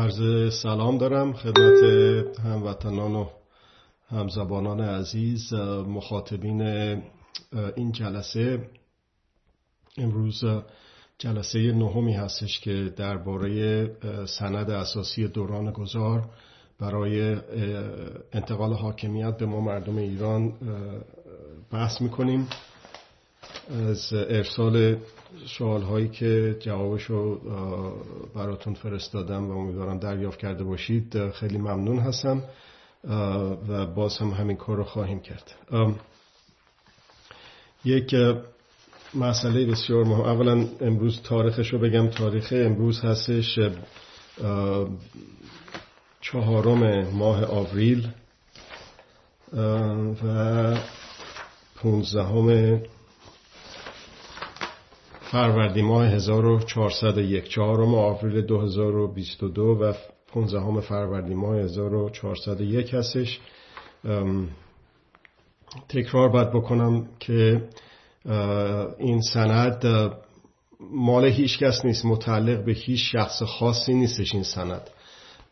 عرض سلام دارم خدمت هموطنان و همزبانان عزیز مخاطبین این جلسه. امروز جلسه نهمی هستش که درباره سند اساسی دوران گذار برای انتقال حاکمیت به ما مردم ایران بحث می‌کنیم. از ارسال سوال هایی که جوابش رو براتون فرستادم و امیدوارم دریافت کرده باشید خیلی ممنون هستم و باز هم همین کار رو خواهیم کرد. یک مسئله بسیار مهم. اولا امروز تاریخش رو بگم. تاریخ امروز هستش چهارم ماه آوریل و پونزدهم فروردین ماه 1401 چهارم آوریل 2022 و 15 فروردین ماه 1401 هستش. تکرار باید بکنم که این سند مال هیچ کس نیست متعلق به هیچ شخص خاصی نیستش این سند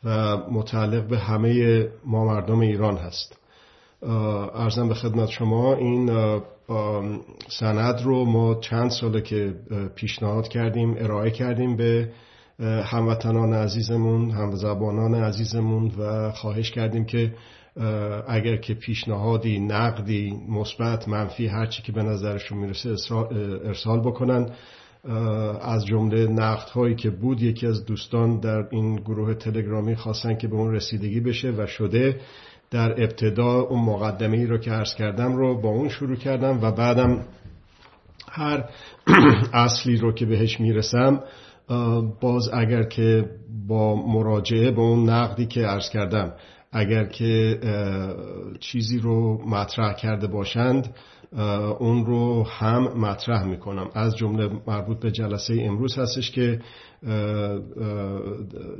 و متعلق به همه ما مردم ایران هست. ارزم به خدمت شما این سند رو ما چند ساله که پیشنهاد کردیم ارائه کردیم به هموطنان عزیزمون همزبانان عزیزمون و خواهش کردیم که اگر که پیشنهادی نقدی مثبت منفی هرچی که به نظرشون می‌رسه ارسال بکنن. از جمله نقد هایی که بود یکی از دوستان در این گروه تلگرامی خواستن که به اون رسیدگی بشه و شده. در ابتدا اون مقدمه ای رو که عرض کردم رو با اون شروع کردم و بعدم هر اصلی رو که بهش می‌رسم باز اگر که با مراجعه به اون نقدی که عرض کردم اگر که چیزی رو مطرح کرده باشند اون رو هم مطرح می‌کنم. از جمله مربوط به جلسه امروز هستش که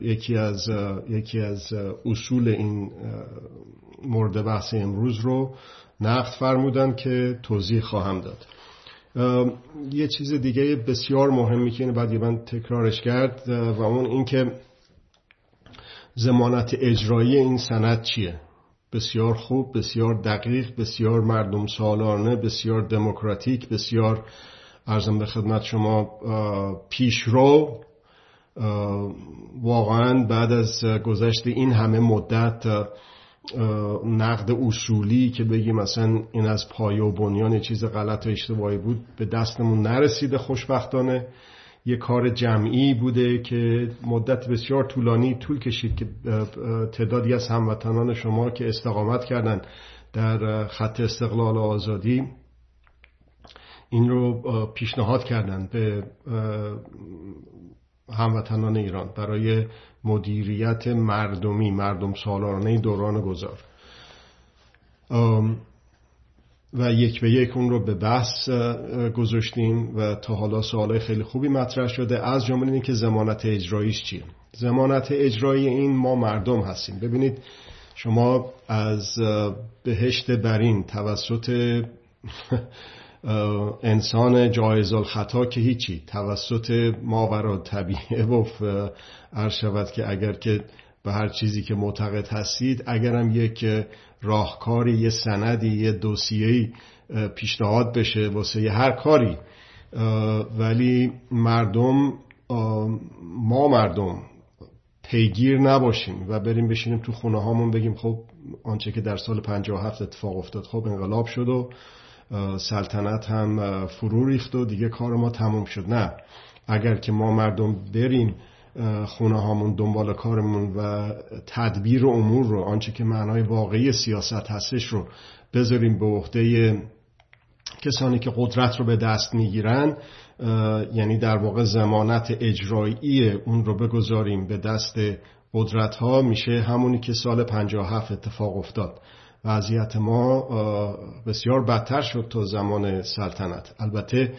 یکی از یکی از اصول این مورد بحث امروز رو نقد فرمودن که توضیح خواهم داد. یه چیز دیگه بسیار مهمی که بعد من تکرارش کرد و اون اینکه زمانت اجرایی این سند چیه؟ بسیار خوب بسیار دقیق بسیار مردم سالانه بسیار دموکراتیک بسیار ارزم به خدمت شما پیشرو. واقعا بعد از گذشت این همه مدت نقد اصولی که بگیم مثلا این از پایه و بنیان چیز غلط و اشتباهی بود به دستمون نرسیده خوشبختانه. یه کار جمعی بوده که مدت بسیار طولانی طول کشید که تعدادی از هموطنان شما که استقامت کردن در خط استقلال و آزادی این رو پیشنهاد کردن به هموطنان ایران برای مدیریت مردمی مردم سالانه دوران گذار. و یک به یک اون رو به بحث گذاشتیم و تا حالا سوالای خیلی خوبی مطرح شده. از جمله اینکه زمانت اجراییش چیه؟ زمانت اجرایی این ما مردم هستیم. ببینید شما از بهشت برین توسط انسان جایز الخطا که هیچی توسط ماورا طبیعه و شود که اگر که به هر چیزی که معتقد هستید. اگرم یک راهکاری یه سندی یه دوسیهی پیشنهاد بشه واسه هر کاری. ولی مردم ما مردم پیگیر نباشیم و بریم بشینیم تو خونه هامون بگیم خب آنچه که در سال 57 اتفاق افتاد خب انقلاب شد و سلطنت هم فرو ریخت و دیگه کار ما تموم شد. نه. اگر که ما مردم بریم خونه هامون دنبال کارمون و تدبیر امور رو آنچه که معنای واقعی سیاست هستش رو بذاریم به عهده کسانی که قدرت رو به دست می‌گیرن یعنی در واقع زمانت اجرایی اون رو بگذاریم به دست قدرت ها میشه همونی که سال 57 اتفاق افتاد. وضعیت ما بسیار بدتر شد تا زمان سلطنت. البته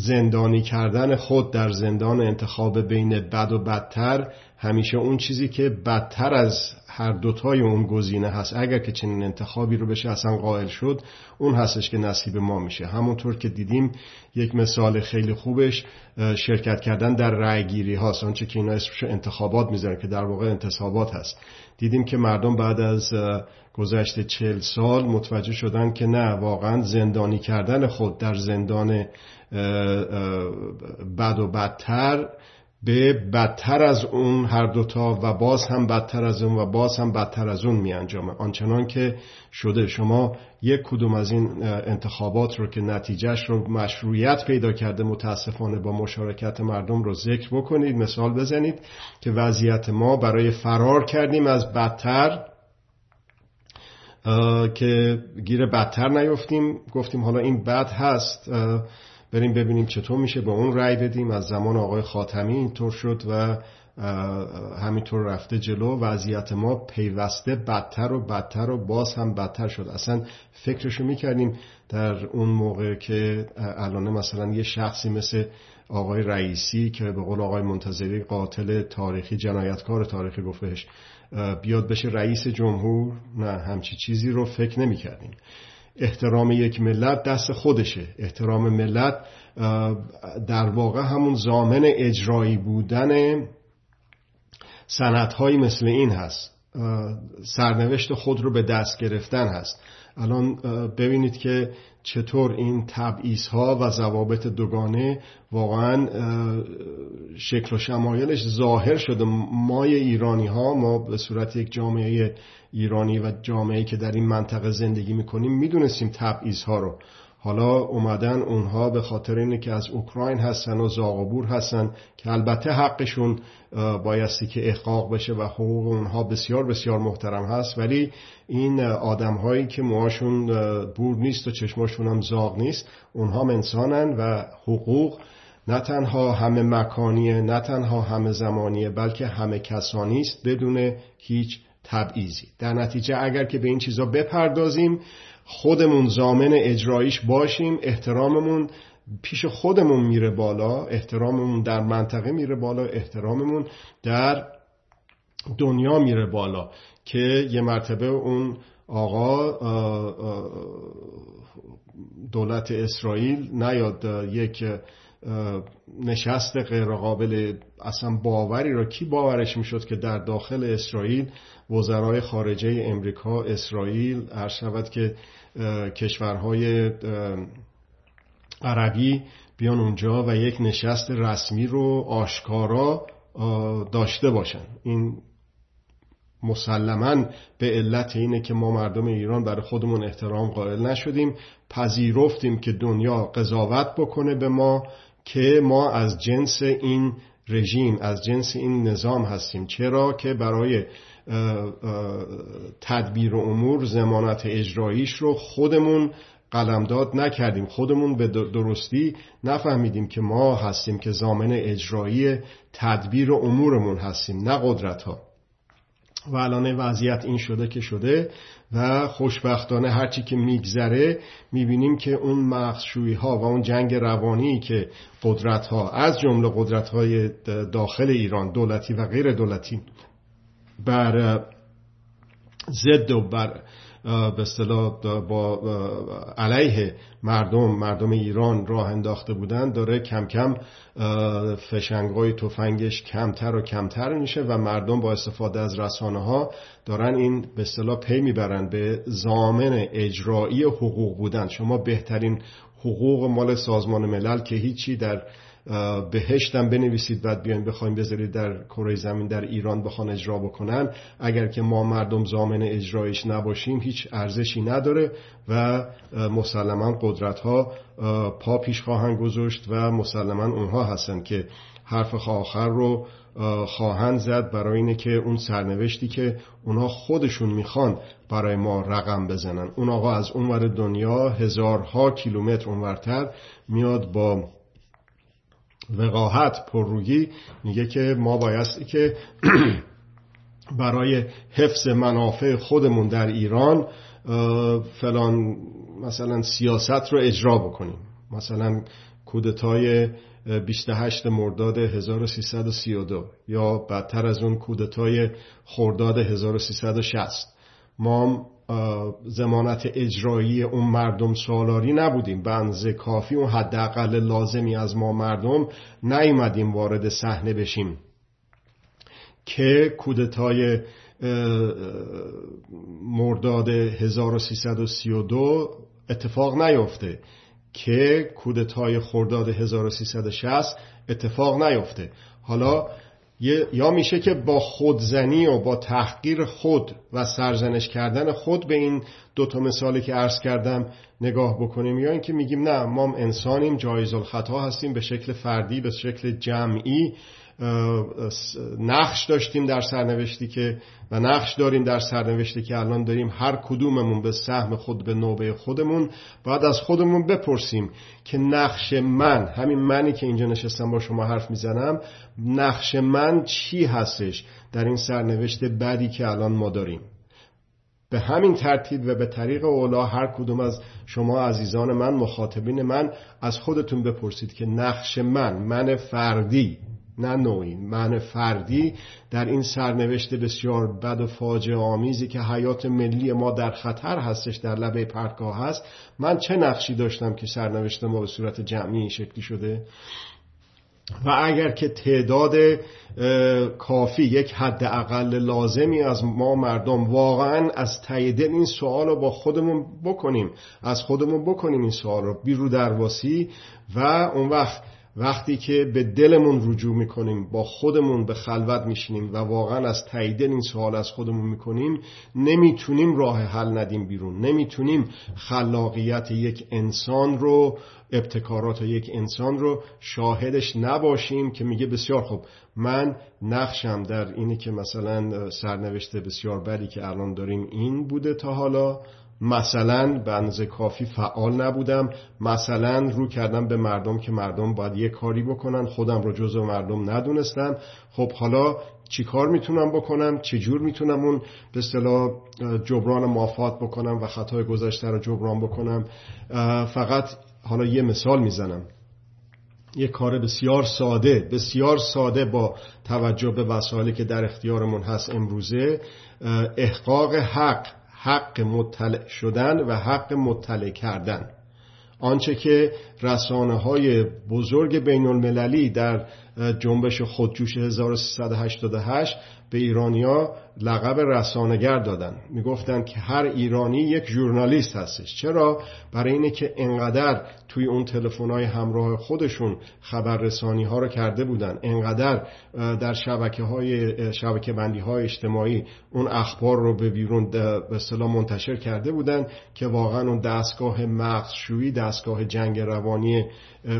زندانی کردن خود در زندان انتخاب بین بد و بدتر همیشه اون چیزی که بدتر از هر دوتای اون گزینه هست. اگر که چنین انتخابی رو بشه اصلا قائل شد اون هستش که نصیب ما میشه. همونطور که دیدیم یک مثال خیلی خوبش شرکت کردن در رأیگیری هاست. آنچه که اینا اسمش انتخابات می‌ذارن که در واقع انتصابات هست. دیدیم که مردم بعد از گذشته چل سال متوجه شدن که نه واقعا زندانی کردن خود در زندان بد و بدتر به بدتر از اون هر دوتا و باز هم بدتر از اون و باز هم بدتر از اون می انجامه. آنچنان که شده شما یک کدوم از این انتخابات رو که نتیجهش رو مشروعیت پیدا کرده متاسفانه با مشارکت مردم رو ذکر بکنید. مثال بزنید که وضعیت ما برای فرار کردیم از بدتر که گیر بدتر نیفتیم. گفتیم حالا این بد هست بریم ببینیم چطور میشه. به اون رأی بدیم. از زمان آقای خاتمی اینطور شد و همینطور رفته جلو. وضعیت ما پیوسته بدتر و بدتر و باز هم بدتر شد. اصلا فکرشو می‌کردیم در اون موقع که الان مثلا یه شخصی مثل آقای رئیسی که به قول آقای منتظری قاتل تاریخی جنایتکار تاریخی گفت بهش بیاد بشه رئیس جمهور. نه همچی چیزی رو فکر نمی کردیم احترام یک ملت دست خودشه. احترام ملت در واقع همون زامن اجرایی بودن سندهایی مثل این هست. سرنوشت خود رو به دست گرفتن هست. الان ببینید که چطور این تبعیض ها و ضوابط دوگانه واقعا شکل و شمایلش ظاهر شده. مای ایرانی ها ما به صورت یک جامعه ایرانی و جامعه که در این منطقه زندگی می‌کنیم می‌دونستیم تبعیض ها رو. حالا اومدن اونها به خاطر اینه که از اوکراین هستن و زاغبور هستن که البته حقشون بایستی که احقاق بشه و حقوق اونها بسیار بسیار محترم هست. ولی این آدم هایی که موهاشون بور نیست و چشماشون هم زاغ نیست اونها انسانن و حقوق نه تنها همه مکانیه نه تنها همه زمانیه بلکه همه کسانی است بدون هیچ تبعیضی. در نتیجه اگر که به این چیزا بپردازیم خودمون زامن اجراییش باشیم احتراممون پیش خودمون میره بالا احتراممون در منطقه میره بالا احتراممون در دنیا میره بالا که یه مرتبه اون آقا دولت اسرائیل نیاد یک نشست غیرقابل اصلا باوری را کی باورش می‌شد که در داخل اسرائیل وزرای خارجه امریکا اسرائیل هر شود که کشورهای عربی بیان اونجا و یک نشست رسمی رو آشکارا داشته باشن. این مسلما به علت اینه که ما مردم ایران برای خودمون احترام قائل نشدیم. پذیرفتیم که دنیا قضاوت بکنه به ما که ما از جنس این رژیم از جنس این نظام هستیم. چرا؟ که برای تدبیر امور زمانت اجراییش رو خودمون قلمداد نکردیم. خودمون به درستی نفهمیدیم که ما هستیم که زامن اجرایی تدبیر امورمون هستیم نه قدرت ها و الان وضعیت این شده که شده و خوشبختانه هرچی که میگذره می‌بینیم که اون مخشوی ها و اون جنگ روانی که قدرت ها از جمله قدرت های داخل ایران دولتی و غیر دولتی بر ضد و بر به اصطلاح با علیه مردم مردم ایران راه انداخته بودن داره کم کم فشنگای تفنگش کمتر و کمتر میشه و مردم با استفاده از رسانه ها دارن این به اصطلاح پی می‌برن به زامن اجرایی حقوق بودن. شما بهترین حقوق مال سازمان ملل که هیچی در بهشتم بنویسید بعد بیاین بخوایم بذارید در کره زمین در ایران بخوان اجرا بکنن. اگر که ما مردم زامن اجرایش نباشیم هیچ ارزشی نداره و مسلما قدرت ها پا پیش خواهند گذاشت و مسلما اونها هستن که حرف آخر رو خواهند زد برای اینه که اون سرنوشتی که اونها خودشون می‌خوان برای ما رقم بزنن. اون آقا از اونور دنیا هزارها کیلومتر اونورتر میاد با وقاحت پررویی میگه که ما بایستی که برای حفظ منافع خودمون در ایران فلان مثلا سیاست رو اجرا بکنیم. مثلا کودتای 28 مرداد 1332 یا بدتر از اون کودتای خرداد 1360 ما زمانت اجرایی اون مردم سالاری نبودیم. بنز کافی اون حداقل لازمی از ما مردم نیومدیم وارد صحنه بشیم. که کودتای مرداد 1332 اتفاق نیفته. که کودتای خرداد 1360 اتفاق نیفته. حالا یا میشه که با خودزنی و با تحقیر خود و سرزنش کردن خود به این دوتا مثالی که عرض کردم نگاه بکنیم یا اینکه میگیم نه ما انسانیم جایز الخطا هستیم به شکل فردی به شکل جمعی. نقش داشتیم در سرنوشتی که و نقش داریم در سرنوشتی که الان داریم هر کدوممون به سهم خود به نوبه خودمون. باید از خودمون بپرسیم که نقش من همین منی که اینجا نشستم با شما حرف می‌زنم نقش من چی هستش در این سرنوشت بدی که الان ما داریم؟ به همین ترتیب و به طریق اولا هر کدوم از شما عزیزان من مخاطبین من از خودتون بپرسید که نقش من من فردی نه نوعی. من فردی در این سرنوشت بسیار بد و فاجعه آمیزی که حیات ملی ما در خطر هستش در لبه پرتگاه هست من چه نقشی داشتم که سرنوشت ما به صورت جمعی این شکلی شده؟ و اگر که تعداد کافی یک حد اقل لازمی از ما مردم واقعا از تایید این سوال رو با خودمون بکنیم از خودمون بکنیم این سوال رو بیرو درواسی. و اون وقت وقتی که به دلمون رجوع می‌کنیم با خودمون به خلوت میشینیم و واقعا از تایید این سوال از خودمون می‌کنیم نمی‌تونیم راه حل ندیم بیرون. نمی‌تونیم خلاقیت یک انسان رو ابتکارات یک انسان رو شاهدش نباشیم که میگه بسیار خوب. من نقشم در اینی که مثلا سرنوشت بسیار بدی که الان داریم این بوده تا حالا. مثلا بنز کافی فعال نبودم. مثلا رو کردم به مردم که مردم باید یه کاری بکنن. خودم رو جزو مردم ندونستم. خب حالا چی کار می‌تونم بکنم؟ چجور می‌تونم اون به اصطلاح جبران مافات بکنم و خطای گذشته رو جبران بکنم؟ فقط حالا یه مثال می‌زنم. یه کار بسیار ساده بسیار ساده با توجه به وسایلی که در اختیارمون هست امروزه. احقاق حق حق مطلع شدن و حق مطلع کردن. آنچه که رسانه های بزرگ بین المللی در جنبش خودجوش 1388 به ایرانیا لقب رسانگر دادن. می‌گفتن که هر ایرانی یک ژورنالیست هستش. چرا؟ برای اینه که انقدر توی اون های همراه خودشون خبررسانی ها رو کرده بودن. انقدر در شبکه های شبکه بندی های اجتماعی اون اخبار رو به بیرون به اصطلاح منتشر کرده بودن که واقعا اون دستگاه مغزشویی دستگاه جنگ روانی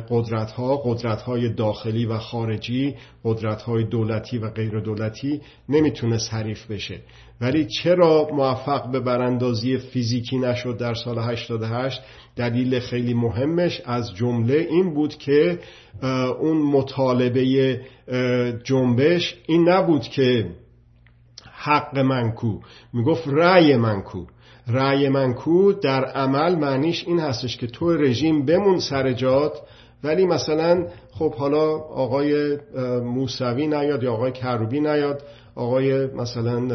قدرت ها قدرت های داخلی و خارجی قدرت های دولتی و غیر دولتی نمی‌تونست حریف بشه. ولی چرا موفق به براندازی فیزیکی نشد در سال 88 دلیل خیلی مهمش از جمله این بود که اون مطالبه جنبش این نبود که حق منکو می‌گفت رأی منکو. رأی منکو در عمل معنیش این هستش که تو رژیم بمون سر جات ولی مثلا خب حالا آقای موسوی نیاد یا آقای کروبی نیاد آقای مثلا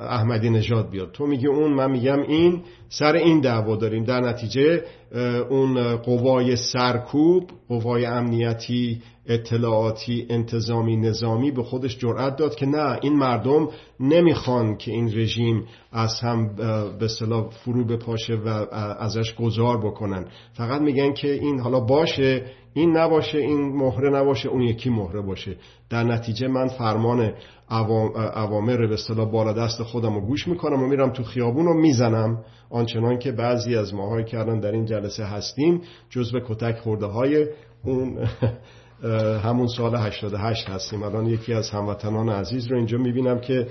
احمدی نژاد بیاد. تو میگی اون من میگم این سر این دعوا داریم. در نتیجه اون قوای سرکوب قوای امنیتی اطلاعاتی انتظامی نظامی به خودش جرأت داد که نه این مردم نمی‌خوان که این رژیم از هم به صلاح فرو بپاشه و ازش گذار بکنن. فقط میگن که این حالا باشه این نباشه این مهره نباشه اون یکی مهره باشه. در نتیجه من فرمان عوامر به اصطلاح بالا دست خودم رو گوش می‌کنم و میرم تو خیابون رو می‌زنم. آنچنان که بعضی از ماهایی الان در این جلسه هستیم جزو کتک خورده های اون همون سال 88 هستیم. الان یکی از هموطنان عزیز رو اینجا می‌بینم که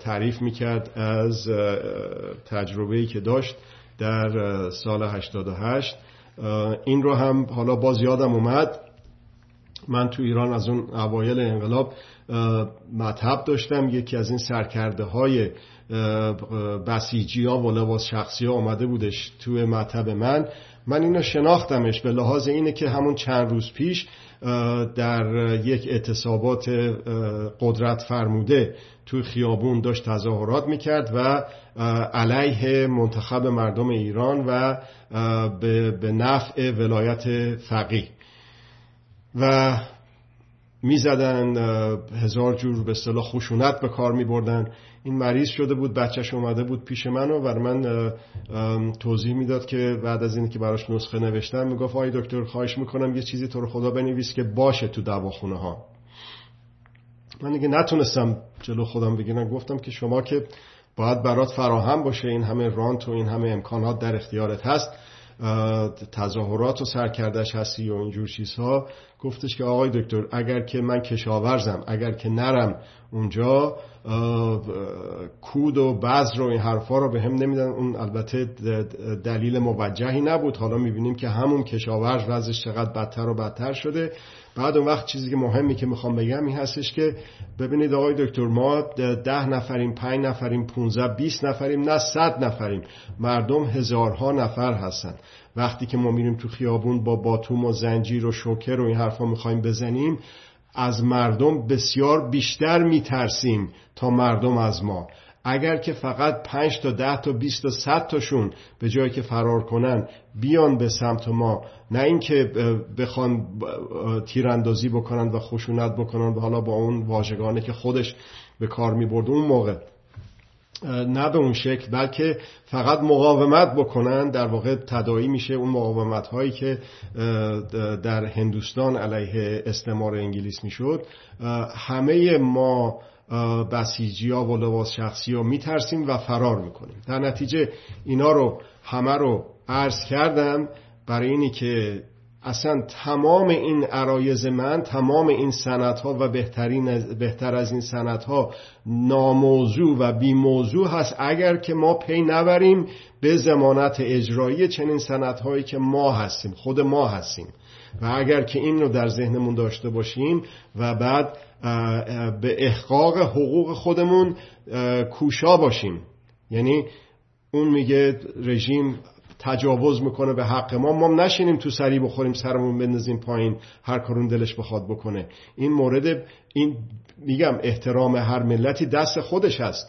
تعریف می‌کرد از تجربه‌ای که داشت در سال 88 این رو هم حالا باز یادم اومد. من تو ایران از اون اوایل انقلاب مطب داشتم. یکی از این سرکرده های بسیجی ها و لباس شخصی ها آمده بودش تو مطب من. من اینو شناختمش به لحاظ اینه که همون چند روز پیش در یک اعتصابات قدرت فرموده تو خیابون داشت تظاهرات می‌کرد و علیه منتخب مردم ایران و به نفع ولایت فقیه. و می‌زدن هزار جور به اصطلاح خشونت به کار میبردن. این مریض شده بود بچهش اومده بود پیش من و بر من توضیح می‌داد که بعد از این که براش نسخه نوشتم می‌گفت آی دکتر خواهش می‌کنم یه چیزی تو رو خدا بنویس که باشه تو دواخونه ها من دیگه نتونستم جلو خودم بگیرم. گفتم که شما که باید برات فراهم باشه این همه رانت و این همه امکانات در اختیارت هست تظاهرات و سرکردش هستی و اینجور چیزها گفتش که آقای دکتر اگر که من کشاورزم اگر که نرم اونجا کود و بذر و این حرفا رو به هم نمیدن. اون البته دلیل موجهی نبود. حالا می‌بینیم که همون کشاورز وضعش چقدر بدتر و بدتر شده. بعد اون وقت چیزی که مهمی که می‌خوام بگم این هستش که ببینید آقای دکتر ما ده نفریم پنج نفریم پونزه بیست نفریم نه صد نفریم. مردم هزارها نفر هستن. وقتی که ما میریم تو خیابون با باتوم و زنجیر و شوکر و این حرفا می‌خوایم بزنیم از مردم بسیار بیشتر میترسیم تا مردم از ما. اگر که فقط پنج تا ده تا بیست تا صد تاشون به جایی که فرار کنن بیان به سمت ما نه اینکه بخوان تیراندازی بکنن و خشونت بکنن و حالا با اون واژگانه که خودش به کار می برد اون موقع. نه به اون شکل بلکه فقط مقاومت بکنن در واقع تدایی میشه اون مقاومت هایی که در هندوستان علیه استعمار انگلیس می‌شد. همه ما بسیجی ها و لباس شخصی ها میترسیم و فرار می‌کنیم. در نتیجه اینا رو همه رو عرض کردم برای اینی که اصلا تمام این عرایز من تمام این سنت ها و بهترین بهتر از این سنت ها ناموضوع و بی موضوع هست. اگر که ما پی نبریم به زمانت اجرایی چنین سنت هایی که ما هستیم خود ما هستیم. و اگر که این رو در ذهنمون داشته باشیم و بعد به احقاق حقوق خودمون کوشا باشیم. یعنی اون میگه رژیم تجاوز می‌کنه به حق ما ما نشینیم تو سری بخوریم سرمون بندازیم پایین هر کارون دلش بخواد بکنه. این مورد این میگم احترام هر ملتی دست خودش هست.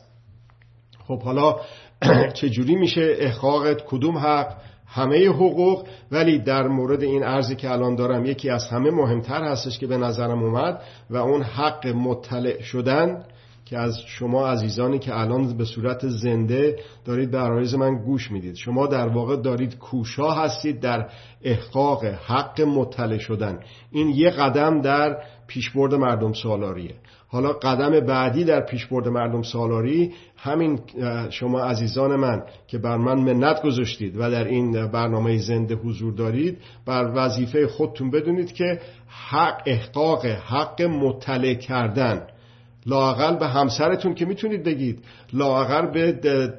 خب حالا چجوری میشه؟ احقاقت کدوم حق؟ همه حقوق. ولی در مورد این ارزی که الان دارم یکی از همه مهمتر هستش که به نظرم اومد و اون حق مطلع شدن که از شما عزیزانی که الان به صورت زنده دارید به عرایز من گوش می‌دید. شما در واقع دارید کوشا هستید در احقاق حق مطلع شدن. این یه قدم در پیشبرد مردم سالاریه. حالا قدم بعدی در پیشبرد مردم سالاری همین شما عزیزان من که بر من منت گذاشتید و در این برنامه زنده حضور دارید بر وظیفه خودتون بدونید که حق احقاق حق مطلع کردن لاقل به همسرتون که می‌تونید بگید. لاقل به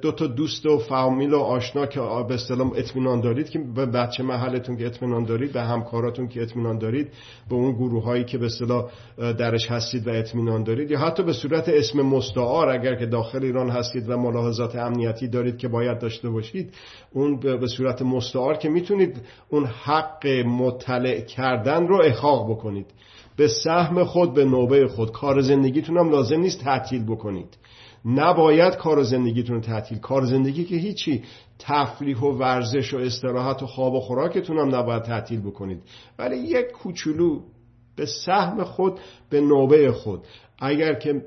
دو تا دوست و فامیل و آشنا که به اصطلاح اطمینان دارید که به بچه محلتون که اطمینان دارید به همکاراتون که اطمینان دارید به اون گروه هایی که به اصطلاح درش هستید و اطمینان دارید. یا حتی به صورت اسم مستعار اگر که داخل ایران هستید و ملاحظات امنیتی دارید که باید داشته باشید اون به صورت مستعار که می‌تونید اون حق مطلع کردن رو احقاق بکنید. به سهم خود به نوبه خود. کار زندگیتون هم لازم نیست تعطیل بکنید. نباید کار زندگیتون تعطیل. کار زندگی که هیچی. تفریح و ورزش و استراحت و خواب و خوراکتون هم نباید تعطیل بکنید. ولی یک کوچولو به سهم خود به نوبه خود. اگر که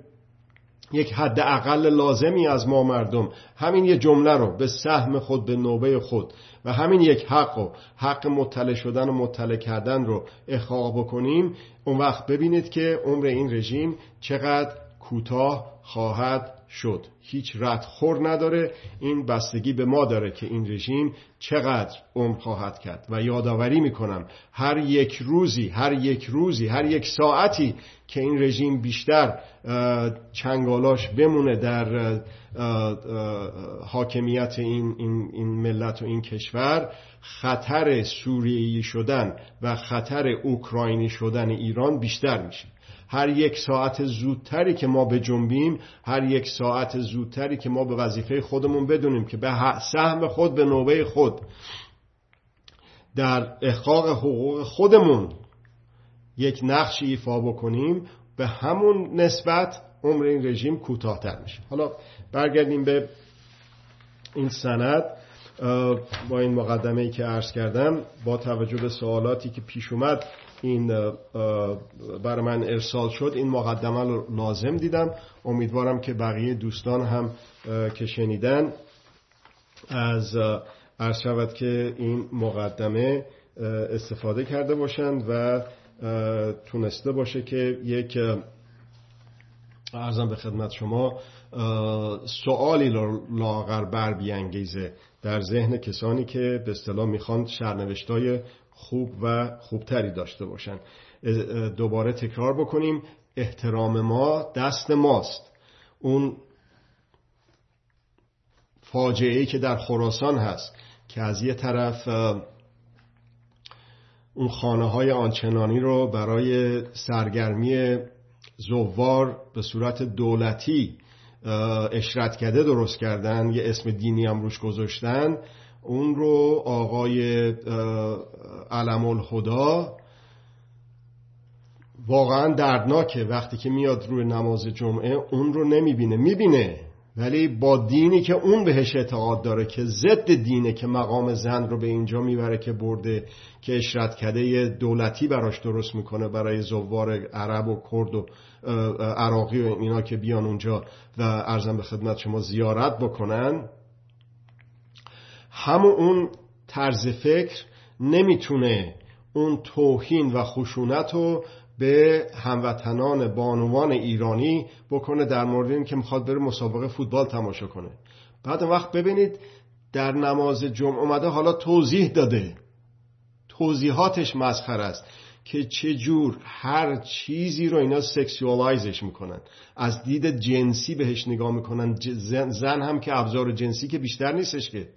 یک حد اقل لازمی از ما مردم. همین یه جمله رو به سهم خود به نوبه خود و همین یک حق و حق مطلع شدن و مطلع کردن رو احقاق بکنیم. اون وقت ببینید که عمر این رژیم چقدر کوتاه خواهد شد. هیچ ردخور نداره. این بستگی به ما داره که این رژیم چقدر عمر خواهد کرد. و یادآوری می‌کنم هر یک روزی هر یک روزی هر یک ساعتی که این رژیم بیشتر چنگالاش بمونه در حاکمیت این, این, این ملت و این کشور خطر سوریهی شدن و خطر اوکراینی شدن ایران بیشتر میشه. هر یک ساعت زودتری که ما به جنبیم هر یک ساعت زودتری که ما به وظیفه خودمون بدونیم که به سهم خود به نوبه خود در احقاق حقوق خودمون یک نقش ایفا بکنیم به همون نسبت عمر این رژیم کوتاهتر میشه. حالا برگردیم به این سند. با این مقدمه ای که عرض کردم با توجه به سوالاتی که پیش اومد این بر من ارسال شد. این مقدمه رو لازم دیدم. امیدوارم که بقیه دوستان هم که شنیدن از عرض شود که این مقدمه استفاده کرده باشند و تونسته باشه که یک ارزم به خدمت شما سوالی لاغر بر بیانگیزه. در ذهن کسانی که به اصطلاح می‌خوان شرنوشتای خوب و خوبتری داشته باشن. دوباره تکرار بکنیم. احترام ما دست ماست. اون فاجعه که در خراسان هست که از یه طرف اون خانه های آنچنانی رو برای سرگرمی زوار به صورت دولتی اشرت کرده درست کردن یه اسم دینی هم روش گذاشتن. اون رو آقای علم الهدا واقعا دردناکه. وقتی که میاد روی نماز جمعه اون رو نمی‌بینه. می‌بینه ولی با دینی که اون بهش اعتقاد داره که ضد دینه که مقام زن رو به اینجا می‌بره که برده که اشرت کده دولتی براش درست می‌کنه برای زوار عرب و کرد و عراقی و اینا که بیان اونجا و ارزم به خدمت شما زیارت بکنن. همون اون طرز فکر نمی‌تونه اون توهین و خشونت رو به هموطنان بانوان ایرانی بکنه در مورد این که می‌خواد بره مسابقه فوتبال تماشا کنه. بعد وقت ببینید در نماز جمعه اومده حالا توضیح داده. توضیحاتش مسخر است که چه جور هر چیزی رو اینا سکسیوالایزش می‌کنن. از دید جنسی بهش نگاه می‌کنن زن هم که ابزار جنسی که بیشتر نیستش که.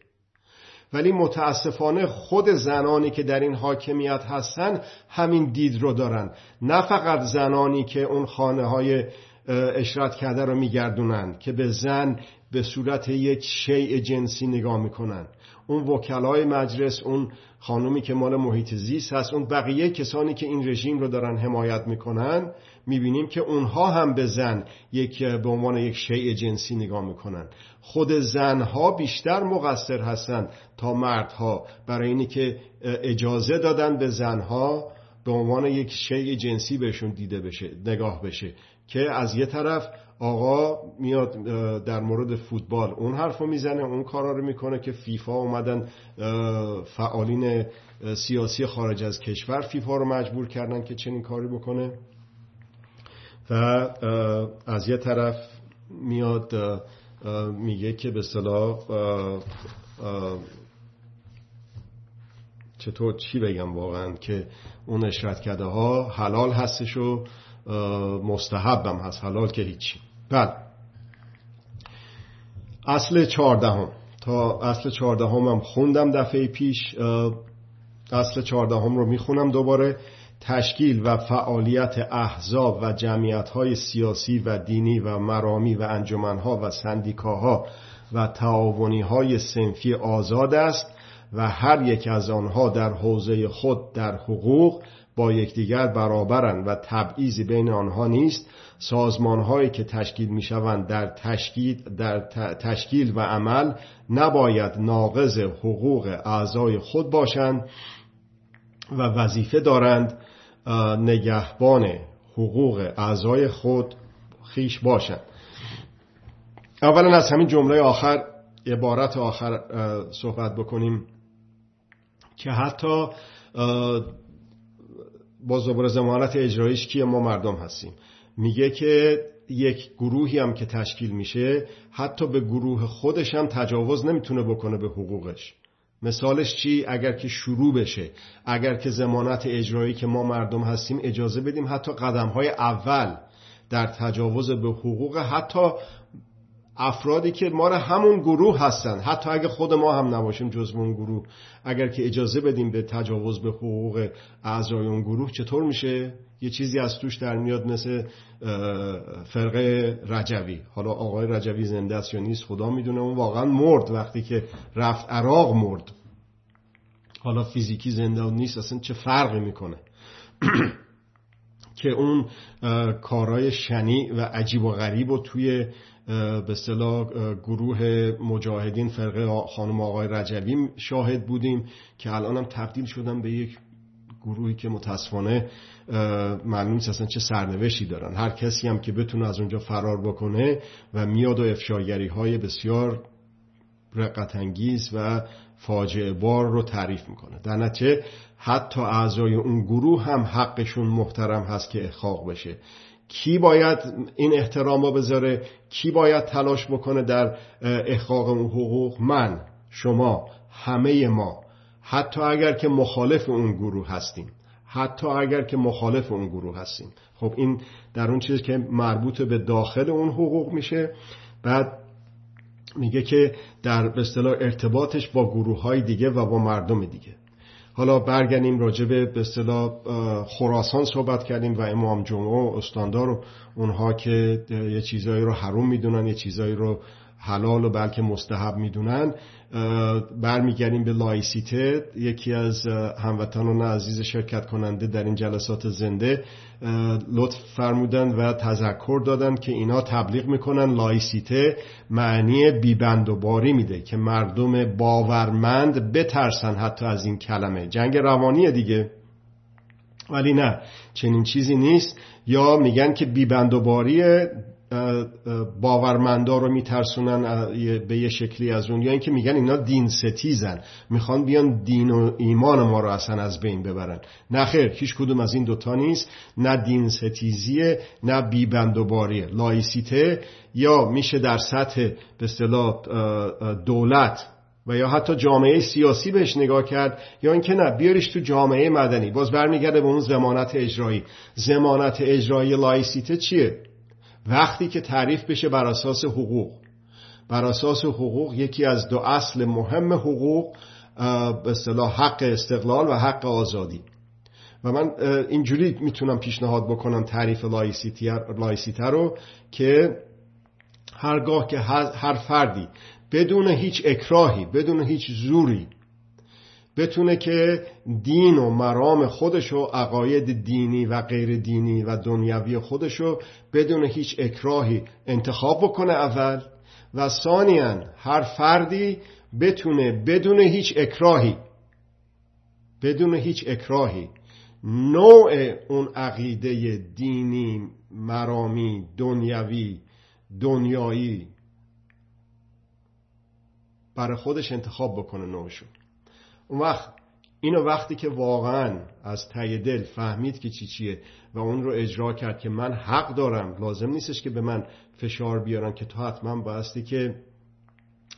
ولی متاسفانه خود زنانی که در این حاکمیت هستن همین دید رو دارن. نه فقط زنانی که اون خانه های اشرت کرده رو میگردونن که به زن به صورت یک شیء جنسی نگاه می‌کنن اون وکلای مجلس اون خانومی که مال محیط زیست هست اون بقیه کسانی که این رژیم رو دارن حمایت می‌کنن می‌بینیم که اونها هم به زن یک به عنوان یک شیء جنسی نگاه می‌کنن خود زنها بیشتر مقصر هستند تا مردها. برای اینی که اجازه دادن به زنها به عنوان یک شیء جنسی بهشون دیده بشه نگاه بشه. که از یه طرف آقا میاد در مورد فوتبال اون حرفو می‌زنه اون کارا رو می‌کنه که فیفا اومدن فعالین سیاسی خارج از کشور فیفا رو مجبور کردن که چنین کاری بکنه. و از یه طرف میاد میگه که به صلاح چطور چی بگم واقعا که اون اشرت ها حلال هستش و مستحبم هست حلال که هیچی. بله اصل چهاردهم. تا اصل چهاردهم هم خوندم دفعه پیش اصل چهاردهم رو می‌خونم دوباره. تشکیل و فعالیت احزاب و جمعیت های سیاسی و دینی و مرامی و انجمنها و سندیکاها و تعاونی های سنفی آزاد است و هر یک از آنها در حوزه خود در حقوق با یکدیگر برابرند و تبعیضی بین آنها نیست. سازمان هایی که تشکیل می شوند در تشکیل, در تشکیل و عمل نباید ناقض حقوق اعضای خود باشند و وظیفه دارند نگهبان حقوق اعضای خود خیش باشند. اولا از همین جمله آخر عبارت آخر صحبت بکنیم که حتی با زبر زمانت اجرایش کیه؟ ما مردم هستیم. میگه که یک گروهی هم که تشکیل میشه حتی به گروه خودش هم تجاوز نمی‌تونه بکنه به حقوقش. مثالش چی؟ اگر که شروع بشه اگر که زمانت اجرایی که ما مردم هستیم اجازه بدیم حتی قدم های اول در تجاوز به حقوق حتی افرادی که ما همون گروه هستن. حتی اگه خود ما هم نباشیم جز اون گروه اگر که اجازه بدیم به تجاوز به حقوق اعضای اون گروه چطور میشه؟ یه چیزی از توش در میاد مثل فرقه رجوی. حالا آقای رجوی زنده است یا نیست خدا می‌دونه. اون واقعا مرد وقتی که رفت عراق مرد. حالا فیزیکی زنده نیست اصلا چه فرقی می‌کنه؟ که اون کارهای شنی و عجیب و غریب و توی به اصطلاح گروه مجاهدین فرقه خانم آقای رجوی شاهد بودیم که الان هم تبدیل شدن به یک گروهی که متاسفانه معلوم نیست اصلا چه سرنوشتی دارن. هر کسی هم که بتونه از اونجا فرار بکنه و میاد و افشاگری های بسیار رقت انگیز و فاجعه بار رو تعریف می‌کنه. در نتیجه حتی اعضای اون گروه هم حقشون محترم هست که اخاق بشه. کی باید این احترام رو بذاره؟ کی باید تلاش بکنه در احقاق اون حقوق؟ من شما همه ما. حتی اگر که مخالف اون گروه هستیم. حتی اگر که مخالف اون گروه هستیم. خب این در اون چیزی که مربوط به داخل اون حقوق میشه. بعد میگه که در به ارتباطش با گروه های دیگه و با مردم دیگه. حالا برگردیم راجع به اصطلاح خراسان صحبت کردیم و امام جمعه و استاندار و اونها که یه چیزایی رو حروم می‌دونن یه چیزایی رو حلال و بلکه مستحب می‌دونن. برمیگردیم به لایسیته. یکی از هموطنان عزیز شرکت کننده در این جلسات زنده لطف فرمودن و تذکر دادن که اینا تبلیغ می‌کنن. لایسیته معنی بیبند و باری میده که مردم باورمند بترسن حتی از این کلمه. جنگ روانی دیگه. ولی نه چنین چیزی نیست. یا میگن که بیبند و باری باورمندا رو میترسونن به یه شکلی از اون. یا اینکه میگن اینا دین ستیزن. می‌خوان بیان دین و ایمان ما رو اصلا از بین ببرن. نه خیر هیچ کدوم از این دوتا نیست. نه دین ستیزیه نه بیبندوباریه. لایسیته یا میشه در سطح به اصطلاح دولت و یا حتی جامعه سیاسی بهش نگاه کرد. یا اینکه نه بیاریش تو جامعه مدنی. باز برمیگرده به اون زمانت اجرایی. زمانت اجرایی لایسیته چیه؟ وقتی که تعریف بشه بر اساس حقوق. بر اساس حقوق یکی از دو اصل مهم حقوق به اصطلاح حق استقلال و حق آزادی. و من اینجوری می‌تونم پیشنهاد بکنم تعریف لایسیته رو که هرگاه که هر فردی بدون هیچ اکراهی بدون هیچ زوری بتونه که دین و مرام خودشو عقاید دینی و غیر دینی و دنیوی خودشو بدون هیچ اکراهی انتخاب بکنه اول و ثانیا هر فردی بتونه بدون هیچ اکراهی بدون هیچ اکراهی نوع اون عقیده دینی مرامی دنیوی دنیایی برای خودش انتخاب بکنه نوعشو. اون وقت اینو وقتی که واقعا از ته دل فهمید که چی چیه و اون رو اجرا کرد که من حق دارم لازم نیستش که به من فشار بیارن که تو حتما بایستی که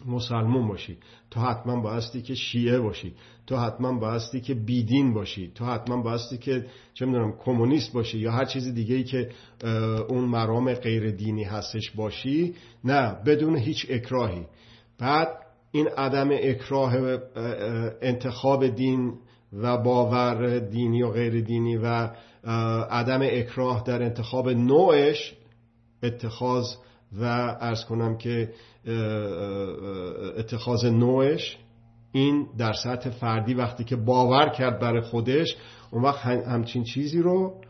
مسلمون باشی تو حتما بایستی که شیعه باشی تو حتما بایستی که بیدین باشی تو حتما بایستی که چه می‌دونم کمونیست باشی یا هر چیز دیگه ای که اون مرام غیر دینی هستش باشی نه بدون هیچ اکراهی. بعد این عدم اکراه انتخاب دین و باور دینی و غیر دینی و عدم اکراه در انتخاب نوعش اتخاذ و ارز کنم که اتخاذ نوعش این در سطح فردی وقتی که باور کرد برای خودش اون وقت همچین چیزی رو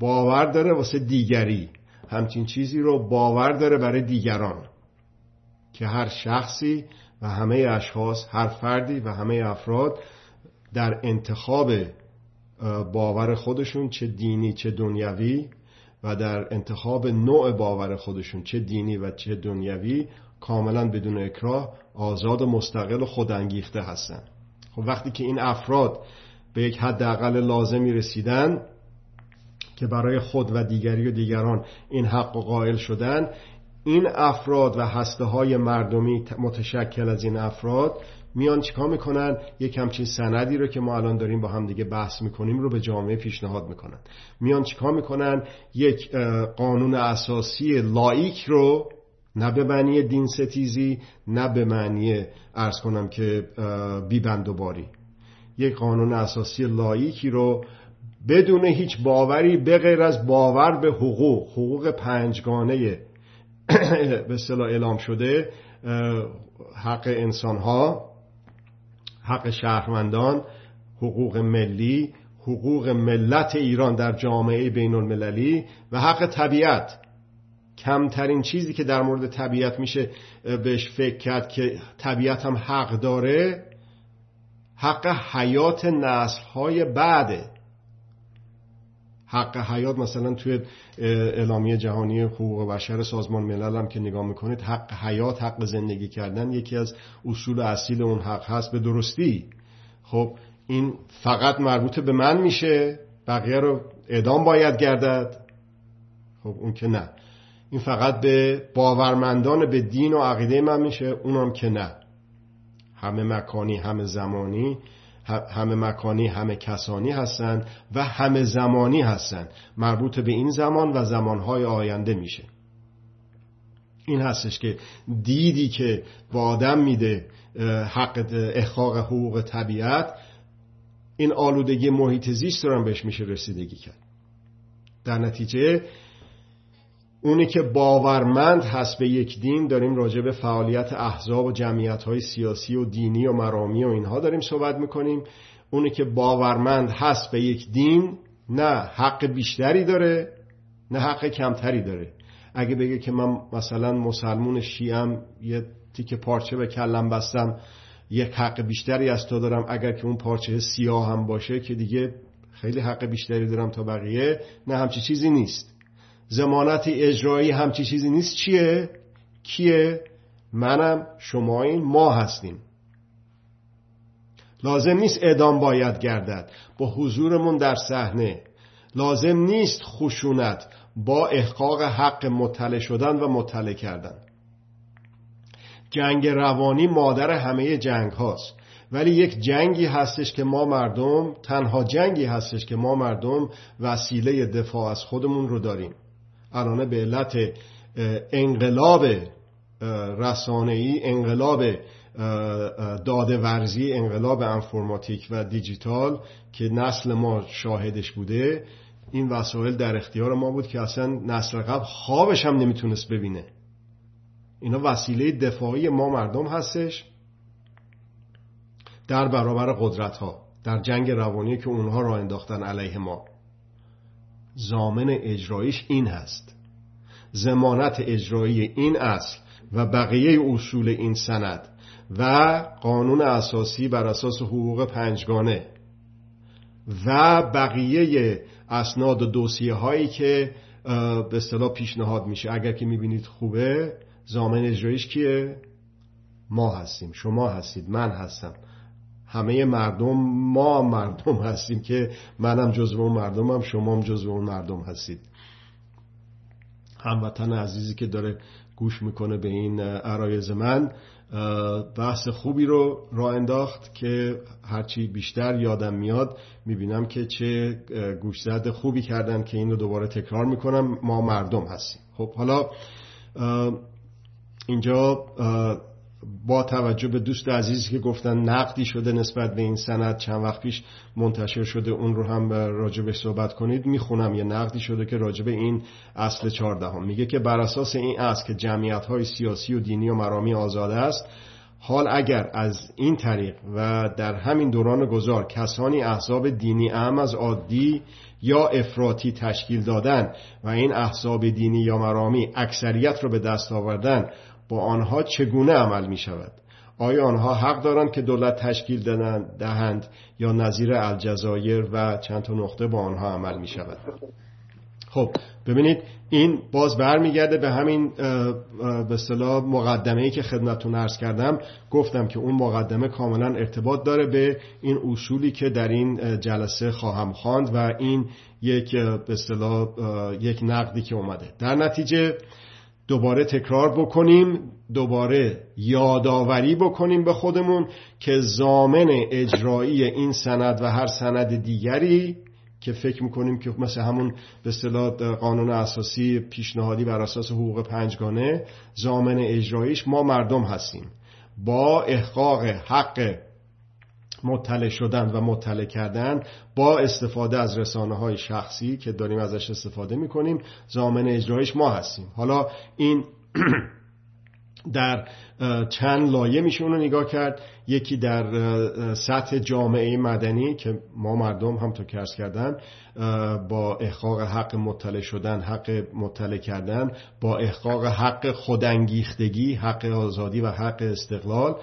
باور داره واسه دیگری. همچین چیزی رو باور داره برای دیگران. که هر شخصی و همه اشخاص هر فردی و همه افراد در انتخاب باور خودشون چه دینی چه دنیوی و در انتخاب نوع باور خودشون چه دینی و چه دنیوی کاملا بدون اکراه آزاد و مستقل و خودانگیخته هستن. خب وقتی که این افراد به یک حداقل لازمی رسیدن که برای خود و دیگری و دیگران این حق و قائل شدن این افراد و هسته های مردمی متشکل از این افراد میان چیکار می‌کنن؟ یک همچین سندی رو که ما الان داریم با هم دیگه بحث می‌کنیم رو به جامعه پیشنهاد می‌کنن. میان چیکار می‌کنن؟ یک قانون اساسی لایک رو نه به معنی دین ستیزی نه به معنی ارز کنم که بیبند و باری. یک قانون اساسی لایکی رو بدون هیچ باوری به غیر از باور به حقوق حقوق پنجگانه به اصطلاح اعلام شده حق انسان ها حق شهروندان حقوق ملی حقوق ملت ایران در جامعه بین المللی و حق طبیعت. کمترین چیزی که در مورد طبیعت میشه بهش فکر کرد که طبیعت هم حق داره حق حیات نسل های بعده. حق حیات مثلا توی اعلامیه جهانی حقوق بشر سازمان ملل هم که نگاه می‌کنید حق حیات حق زندگی کردن یکی از اصول اصیل اون حق هست به درستی. خب این فقط مربوط به من میشه بقیه رو اعدام باید گردد. خب اون که نه. این فقط به باورمندان به دین و عقیده من میشه اونم که نه. همه مکانی همه زمانی همه مکانی همه کسانی هستند و همه زمانی هستند. مربوط به این زمان و زمانهای آینده میشه. این هستش که دیدی که با آدم میده حق احقاق حقوق طبیعت. این آلودگی محیط زیست رو هم بهش میشه رسیدگی کرد. در نتیجه اونی که باورمند هست به یک دین داریم راجع به فعالیت احزاب و جمعیت های سیاسی و دینی و مرامی و اینها داریم صحبت می‌کنیم. اونی که باورمند هست به یک دین نه حق بیشتری داره نه حق کمتری داره. اگه بگه که من مثلا مسلمون شیعم یه تیک پارچه به کلم بستم یک حق بیشتری از تو دارم. اگر که اون پارچه سیاه هم باشه که دیگه خیلی حق بیشتری دارم تا بقیه نه همچی چیزی نیست. زمانت اجرایی همچی چیزی نیست. چیه؟ کیه؟ منم شما این ما هستیم. لازم نیست اعدام باید گردد. با حضورمون در صحنه. لازم نیست خشونت با احقاق حق مطلع شدن و مطلع کردن. جنگ روانی مادر همه جنگ هاست. ولی یک جنگی هستش که ما مردم تنها جنگی هستش که ما مردم وسیله دفاع از خودمون رو داریم. الانه به علت انقلاب رسانه‌ای انقلاب داده ورزی انقلاب انفرماتیک و دیجیتال که نسل ما شاهدش بوده این وسایل در اختیار ما بود که اصلا نسل قبل خوابش هم نمی‌تونست ببینه. اینا وسیله دفاعی ما مردم هستش در برابر قدرت ها در جنگ روانی که اونها را انداختن علیه ما. زامن اجرایش این هست. زمانت اجرایی این اصل و بقیه اصول این سند و قانون اساسی بر اساس حقوق پنجگانه و بقیه اسناد و دوسیه هایی که به اصطلاح پیشنهاد میشه. اگر که می‌بینید خوبه زامن اجرایش کیه؟ ما هستیم. شما هستید. من هستم. همه مردم ما مردم هستیم که منم جزو اون مردمم شما هم جزو اون مردم هستید. هموطن عزیزی که داره گوش می‌کنه به این عرایز من بحث خوبی رو را انداخت که هرچی بیشتر یادم میاد می‌بینم که چه گوشزد خوبی کردن که این رو دوباره تکرار می‌کنم. ما مردم هستیم. خب حالا اینجا با توجه به دوست عزیزی که گفتن نقدی شده نسبت به این سند چند وقت پیش منتشر شده اون رو هم راجبه صحبت کنید. می‌خونم یه نقدی شده که راجبه این اصل چهاردهم. میگه که بر اساس این اصل که جمعیت های سیاسی و دینی و مرامی آزاده است حال اگر از این طریق و در همین دوران گذار کسانی احزاب دینی اهم از عادی یا افراطی تشکیل دادن و این احزاب دینی یا مرامی اکثریت رو به دست آوردن با آنها چگونه عمل می شود آیا آنها حق دارند که دولت تشکیل دهند یا نظیر الجزایر و چند تا نقطه با آنها عمل می شود خب ببینید این باز برمیگرده به همین به اصطلاح مقدمه ای که خدمتتون عرض کردم. گفتم که اون مقدمه کاملا ارتباط داره به این اصولی که در این جلسه خواهم خواند و این یک به یک نقدی که اومده. در نتیجه دوباره تکرار بکنیم دوباره یادآوری بکنیم به خودمون که زامن اجرایی این سند و هر سند دیگری که فکر می‌کنیم که مثل همون به اصطلاح قانون اساسی پیشنهادی بر اساس حقوق پنجگانه زامن اجراییش ما مردم هستیم. با احقاق حق مطلع شدن و مطلع کردن با استفاده از رسانه های شخصی که داریم ازش استفاده می‌کنیم زامن اجرایش ما هستیم. حالا این در چند لایه میشه اونو نگاه کرد. یکی در سطح جامعه مدنی که ما مردم هم تو کرس کردن با احقاق حق مطلع شدن حق مطلع کردن با احقاق حق خودانگیختگی حق آزادی و حق استقلال.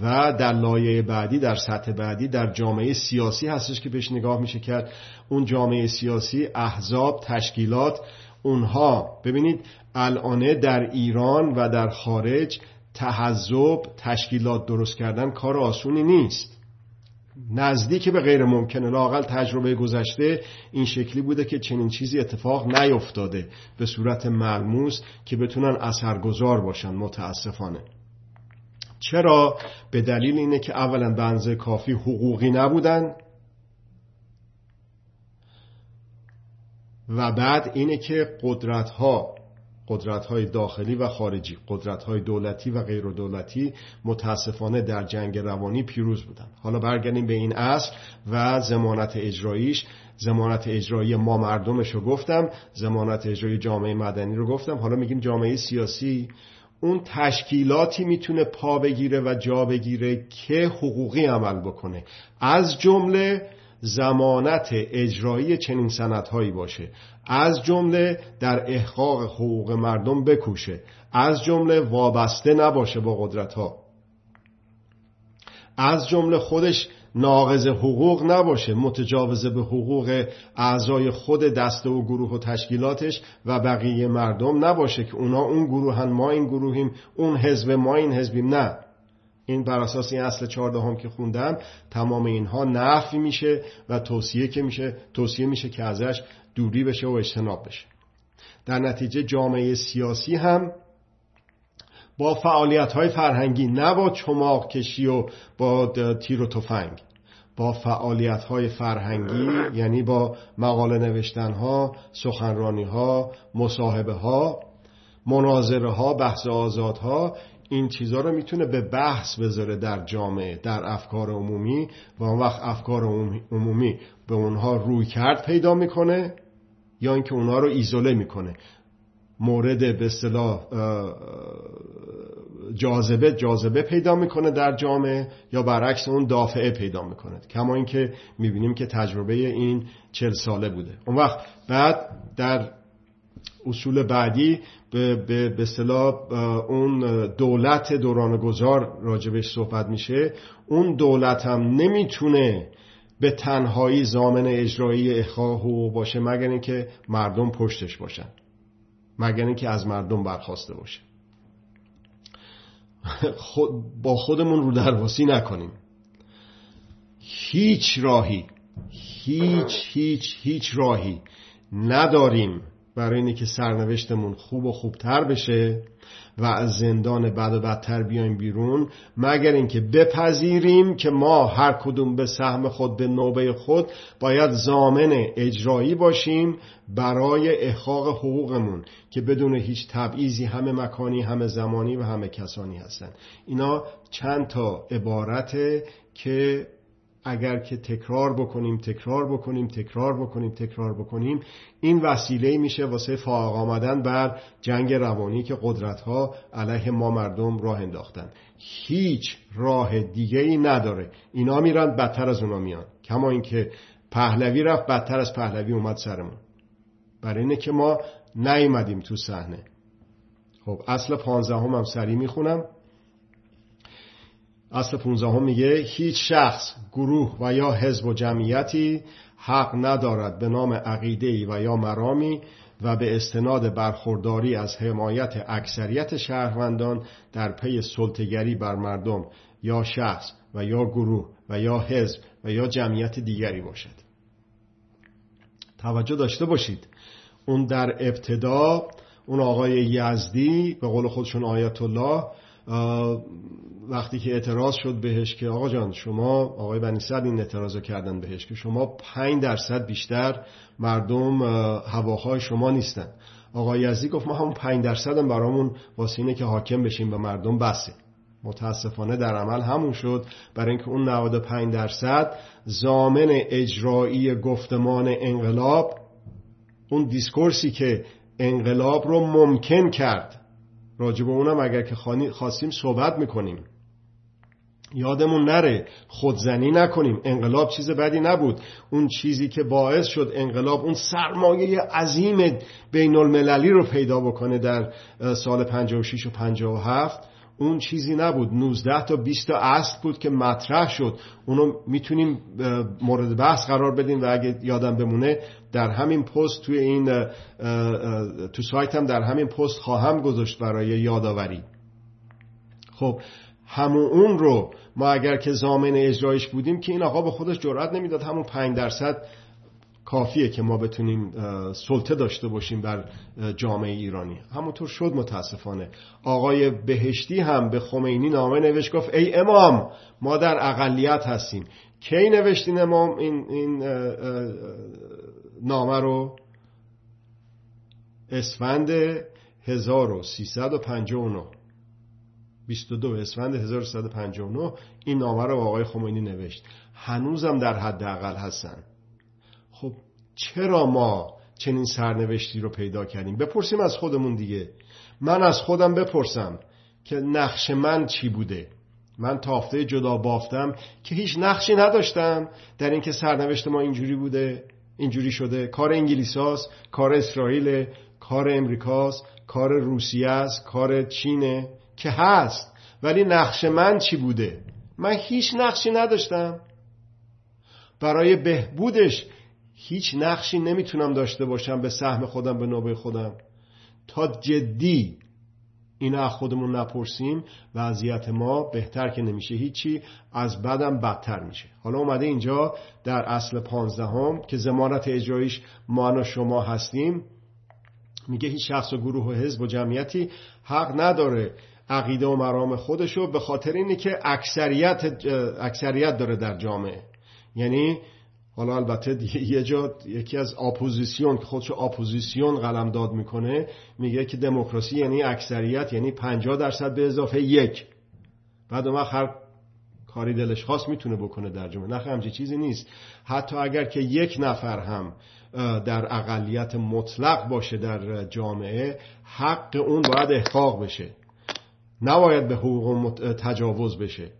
و در لایه بعدی در سطح بعدی در جامعه سیاسی هستش که بهش نگاه میشه کرد. اون جامعه سیاسی احزاب تشکیلات اونها. ببینید الانه در ایران و در خارج تحذب تشکیلات درست کردن کار آسونی نیست. نزدیک به غیر ممکنه. لاقل تجربه گذشته این شکلی بوده که چنین چیزی اتفاق نیفتاده. به صورت ملموس که بتونن اثرگذار باشن متاسفانه. چرا؟ به دلیل اینه که اولا بنزه کافی حقوقی نبودن و بعد اینه که قدرت ها قدرت های داخلی و خارجی قدرت های دولتی و غیر دولتی متاسفانه در جنگ روانی پیروز بودن حالا برگردیم به این اصل و زمانت اجراییش زمانت اجرایی ما مردمش رو گفتم زمانت اجرایی جامعه مدنی رو گفتم حالا میگیم جامعه سیاسی اون تشکیلاتی می‌تونه پا بگیره و جا بگیره که حقوقی عمل بکنه. از جمله زمانت اجرایی چنین سندهایی باشه. از جمله در احقاق حقوق مردم بکوشه. از جمله وابسته نباشه با قدرت ها از جمله خودش ناقض حقوق نباشه متجاوز به حقوق اعضای خود دسته و گروه و تشکیلاتش و بقیه مردم نباشه که اونا اون گروهن ما این گروهیم اون حزب ما این حزبیم نه. این بر اساس این اصل چهاردهم که خوندم تمام اینها نفی میشه و توصیه که میشه توصیه میشه که ازش دوری بشه و اجتناب بشه. در نتیجه جامعه سیاسی هم با فعالیت های فرهنگی نه با چماق کشی و با تیر و تفنگ. با فعالیت های فرهنگی یعنی با مقاله نوشتن ها سخنرانی ها مصاحبه ها مناظره ها بحث آزاد ها این چیزها رو می‌تونه به بحث بذاره در جامعه در افکار عمومی. و اون وقت افکار عمومی به اونها روی کرد پیدا می‌کنه یا اینکه اونها رو ایزوله می‌کنه. مورد به اصطلاح جاذبه جاذبه پیدا می‌کنه در جامعه یا برعکس اون دافعه پیدا می‌کنه. کما اینکه می‌بینیم که تجربه این چل ساله بوده. اون وقت بعد در اصول بعدی به به اصطلاح اون دولت دوران گذار راجبش صحبت میشه. اون دولت هم نمی‌تونه به تنهایی زامن اجرایی حقوق باشه مگر اینکه مردم پشتش باشن. مگر اینکه از مردم برخواسته باشه. خود با خودمون رو درواسی نکنیم. هیچ راهی هیچ هیچ هیچ راهی نداریم برای اینه که سرنوشتمون خوب و خوبتر بشه. و از زندان بد و بدتر بیایم بیرون مگر اینکه بپذیریم که ما هر کدوم به سهم خود به نوبه خود باید زامن اجرایی باشیم برای احقاق حقوقمون که بدون هیچ تبعیضی همه مکانی همه زمانی و همه کسانی هستن. اینا چند تا عبارته که اگر که تکرار بکنیم تکرار بکنیم تکرار بکنیم تکرار بکنیم این وسیله میشه واسه فاق آمدن بر جنگ روانی که قدرت ها علیه ما مردم راه انداختن. هیچ راه دیگه ای نداره. اینا میرن بدتر از اونا میان. کما اینکه پهلوی رفت بدتر از پهلوی اومد سرمون. برای اینه که ما نیومدیم تو صحنه. خب اصل پانزدهم هم سریع می‌خونم. اصل 15 میگه هیچ شخص گروه و یا حزب و جمعیتی حق ندارد به نام عقیده و یا مرامی و به استناد برخورداری از حمایت اکثریت شهروندان در پی سلطگری بر مردم یا شخص و یا گروه و یا حزب و یا جمعیت دیگری باشد. توجه داشته باشید. اون در ابتدا اون آقای یزدی به قول خودشون آیت الله وقتی که اعتراض شد بهش که آقا جان شما آقای بنی این اعتراض کردن بهش که شما پنج درصد بیشتر مردم هواهای شما نیستن. آقای یزدی گفت ما همون پنج درصد هم برامون واسه اینه که حاکم بشیم به مردم بسه. متاسفانه در عمل همون شد. برای اینکه اون 95 درصد زامن اجرایی گفتمان انقلاب اون دیسکورسی که انقلاب رو ممکن کرد. راجب اونم اگر که خواستیم صحبت می‌کنیم. یادمون نره خودزنی نکنیم انقلاب چیز بدی نبود. اون چیزی که باعث شد انقلاب اون سرمایه عظیم بین المللی رو پیدا بکنه در سال 56 و 57 اون چیزی نبود. 19 تا 20 تا اصل بود که مطرح شد. اونو می‌تونیم مورد بحث قرار بدیم و اگه یادم بمونه در همین پست توی این تو سایتم در همین پست خواهم گذاشت برای یادآوری. خب همون اون رو ما اگر که زامن اجرایش بودیم که این آقا به خودش جرأت نمی‌داد. همون 5 درصد کافیه که ما بتونیم سلطه داشته باشیم بر جامعه ایرانی. همونطور شد متاسفانه. آقای بهشتی هم به خمینی نامه نوشت گفت ای امام ما در اقلیت هستیم. کی نوشتین امام این, این نامه رو؟ اسفند 1359 22 اسفند 1359 این نامه رو آقای خمینی نوشت. هنوزم در حد اقل هستن. خب چرا ما چنین سرنوشتی رو پیدا کردیم؟ بپرسیم از خودمون دیگه. من از خودم بپرسم که نقش من چی بوده؟ من تافته جدا بافتم که هیچ نقشی نداشتم در اینکه سرنوشت ما اینجوری بوده اینجوری شده. کار انگلیساست کار اسرائیل کار امریکاست کار روسیه است کار چینه. که هست ولی نقش من چی بوده؟ من هیچ نقشی نداشتم. برای بهبودش هیچ نقشی نمی‌تونم داشته باشم به سهم خودم به نوبه خودم. تا جدی این از خودمون نپرسیم وضعیت ما بهتر که نمیشه هیچی از بدم بدتر میشه. حالا اومده اینجا در اصل پانزدهم که ضمانت اجرایش ما و شما هستیم. میگه هیچ شخص و گروه و حزب و جمعیتی حق نداره عقیده و مرام خودشو به خاطر اینه که اکثریت, اکثریت داره در جامعه. یعنی حالا البته یه جا یکی از اپوزیسیون که خودشو اپوزیسیون قلم داد می‌کنه میگه که دموکراسی یعنی اکثریت یعنی 50 درصد به اضافه یک. بعد اون هر کاری دلش خواست می‌تونه بکنه در جامعه. نه همچی چیزی نیست. حتی اگر که یک نفر هم در اقلیت مطلق باشه در جامعه حق اون باید احقاق بشه. نباید به حقوق تجاوز بشه.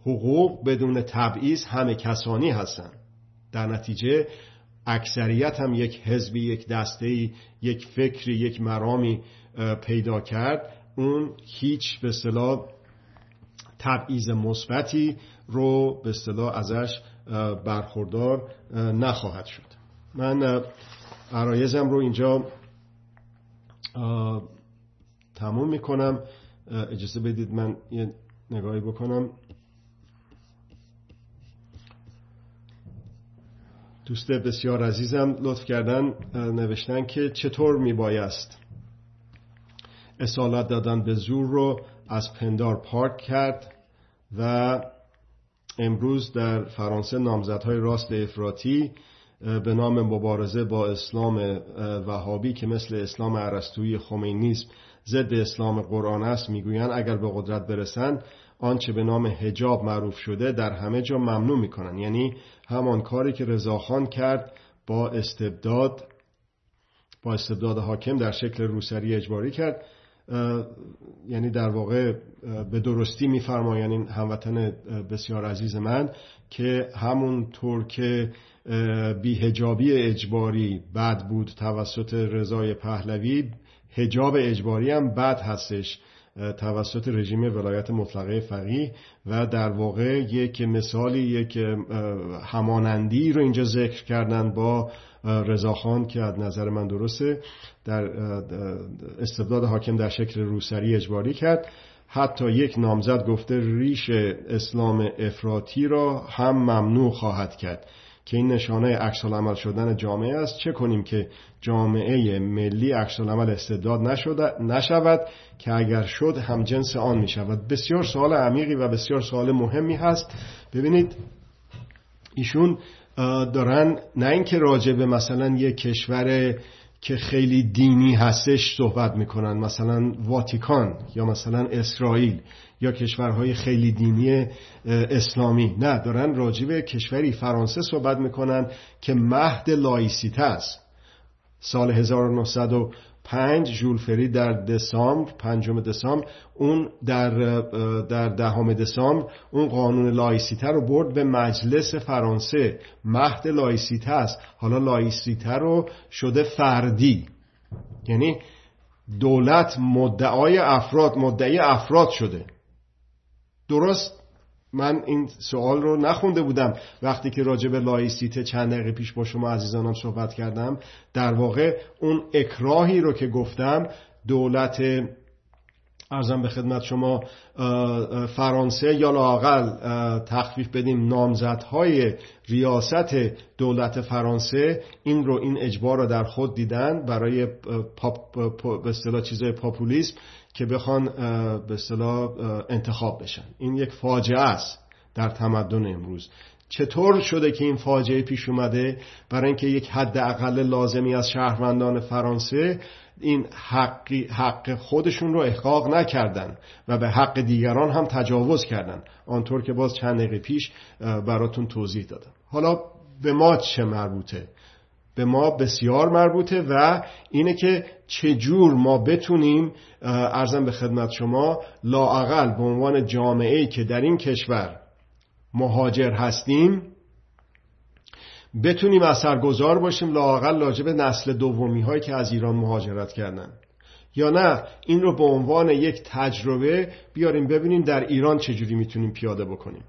حقوق بدون تبعیض همه کسانی هستند در نتیجه اکثریت هم یک حزبی یک دسته یک فکری یک مرامی پیدا کرد. اون هیچ به اصطلاح تبعیض مثبتی رو به اصطلاح ازش برخوردار نخواهد شد. من عرایزم رو اینجا تموم می‌کنم. اجازه بدید من یه نگاهی بکنم. دوست بسیار عزیزم لطف کردن نوشتن که چطور میبایست اصالت دادن به زور رو از پندار پارک کرد و امروز در فرانسه نامزدهای راست افراطی به نام مبارزه با اسلام وهابی که مثل اسلام عرستوی خمینیسم ضد اسلام قرآن است می‌گویند اگر به قدرت برسند آنچه به نام هجاب معروف شده در همه جا ممنوع می‌کنن یعنی همان کاری که رضاخان کرد با استبداد با استبداد حاکم در شکل روسری اجباری کرد. یعنی در واقع به درستی میفرمایند این هموطن بسیار عزیز من که همونطور که بیهجابی اجباری بد بود توسط رضای پهلوی. هجاب اجباری هم بد هستش توسط رژیم ولایت مطلقه فقیه و در واقع یک مثالی یک همانندی رو اینجا ذکر کردن با رضاخان که از نظر من درسته در استبداد حاکم در شکل روسری اجباری کرد. حتی یک نامزد گفته ریش اسلام افراطی را هم ممنوع خواهد کرد. که این نشانه عکس عمل شدن جامعه است. چه کنیم که جامعه ملی عکس عمل استعداد نشود که اگر شد هم جنس آن می شود بسیار سوال عمیقی و بسیار سوال مهمی هست. ببینید ایشون دارن نه اینکه راجع به مثلا یک کشور که خیلی دینی هستش صحبت می‌کنن. مثلا واتیکان یا مثلا اسرائیل یا کشورهای خیلی دینی اسلامی. نه دارن راجع به کشوری فرانسه صحبت می‌کنن که مهد لایسیته است. سال 1900 پنج ژول در دسامبر پنجم دسامبر اون در در دهم دسامبر اون قانون لایسیته رو برد به مجلس فرانسه. مهد لایسیته است. حالا لایسیته رو شده فردی. یعنی دولت مدعای افراد مدعی افراد شده. درست؟ من این سوال رو نخونده بودم. وقتی که راجع به لایسیته چند دقیقه پیش با شما عزیزانم صحبت کردم در واقع اون اکراهی رو که گفتم دولت ارزم به خدمت شما فرانسه یا لاقل تخفیف بدیم نامزدهای ریاست دولت فرانسه این رو این اجبار رو در خود دیدن برای به اصطلاح چیزای پاپولیسم. که بخوان به اصطلاح انتخاب بشن. این یک فاجعه است در تمدن امروز. چطور شده که این فاجعه پیش اومده؟ برای اینکه یک حد اقل لازمی از شهروندان فرانسه این حق, حق خودشون رو احقاق نکردن و به حق دیگران هم تجاوز کردن. آنطور که باز چند دقیقه پیش براتون توضیح دادم. حالا به ما چه مربوطه؟ به ما بسیار مربوطه و اینه که چجور ما بتونیم ارزم به خدمت شما لاعقل به عنوان جامعه که در این کشور مهاجر هستیم بتونیم اثرگذار باشیم لاقل لاجب نسل دومی هایی که از ایران مهاجرت کردن. یا نه این رو به عنوان یک تجربه بیاریم ببینیم در ایران چجوری می‌تونیم پیاده بکنیم.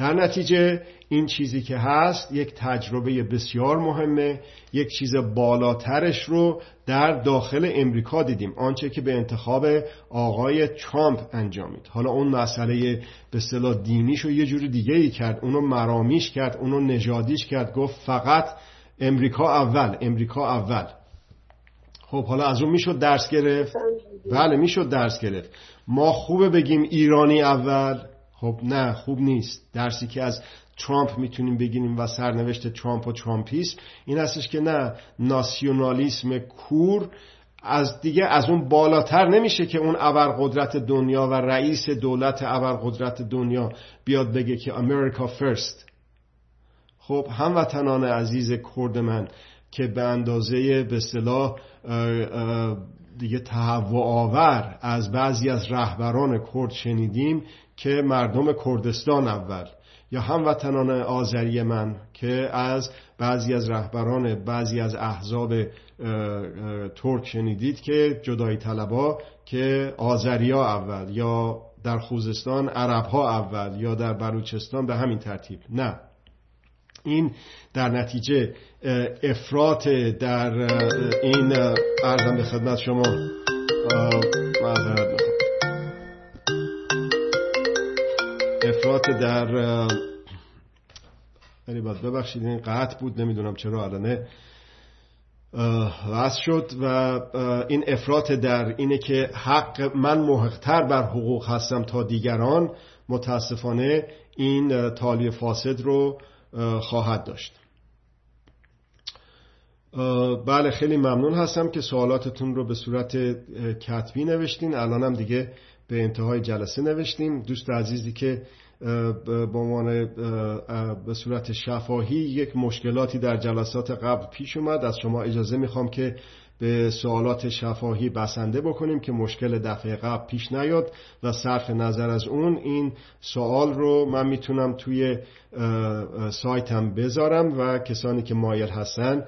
در نتیجه این چیزی که هست یک تجربه بسیار مهمه یک چیز بالاترش رو در داخل امریکا دیدیم آنچه که به انتخاب آقای ترامپ انجامید حالا اون مسئله به اصطلاح دینیش رو یه جوری دیگه ای کرد اونو مرامیش کرد اونو نژادیش کرد گفت فقط امریکا اول امریکا اول. خب حالا از اون می‌شد درس گرفت؟ بله می‌شد درس گرفت. ما خوبه بگیم ایرانی اول؟ خب نه خوب نیست. درسی که از ترامپ می‌تونیم بگیریم و سرنوشت ترامپ و ترامپیسم این هستش که نه ناسیونالیسم کور از دیگه از اون بالاتر نمیشه که اون ابرقدرت دنیا و رئیس دولت ابرقدرت دنیا بیاد بگه که امریکا فرست خب هموطنان عزیز کرد من که به اندازه به اصطلاح دیگه تهوع آور از بعضی از رهبران کرد شنیدیم که مردم کردستان اول یا هموطنان آذری من که از بعضی از رهبران بعضی از احزاب ترک شنیدید که جدایی طلبا که آذریا اول یا در خوزستان عرب ها اول یا در بلوچستان به همین ترتیب. نه. این در نتیجه افراط در این ارزم به خدمت شما معذرت افراط در یعنی باید ببخشید این قطع بود نمی‌دونم چرا الانه وضع شد و این افراط در اینه که حق من محقتر بر حقوق هستم تا دیگران متاسفانه این تالی فاسد رو خواهد داشت. بله خیلی ممنون هستم که سوالاتتون رو به صورت کتبی نوشتین. الانم دیگه به انتهای جلسه نوشتیم. دوست عزیزی که به عنوان به صورت شفاهی یک مشکلاتی در جلسات قبل پیش اومد. از شما اجازه می‌خوام که به سوالات شفاهی بسنده بکنیم که مشکل دفعه قبل پیش نیاد و صرف نظر از اون این سوال رو من می‌تونم توی سایتم بذارم و کسانی که مایل هستن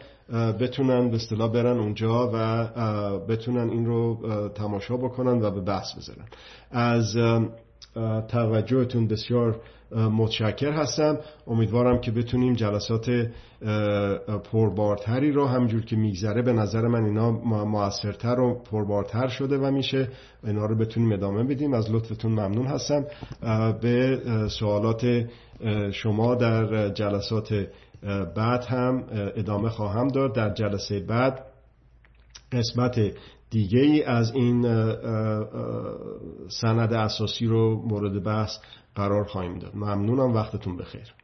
بتونن به اصطلاح برن اونجا و بتونن این رو تماشا بکنن و به بحث بذارن. از توجهتون بسیار متشکر هستم. امیدوارم که بتونیم جلسات پربارتری رو همجور که میگذره به نظر من اینا موثرتر و پربارتر شده و میشه. اینا رو بتونیم ادامه بدیم. از لطفتون ممنون هستم. به سوالات شما در جلسات بعد هم ادامه خواهم داد. در جلسه بعد قسمت دیگه ای از این سند اساسی رو مورد بحث قرار خواهیم داد. ممنونم وقتتون بخیر.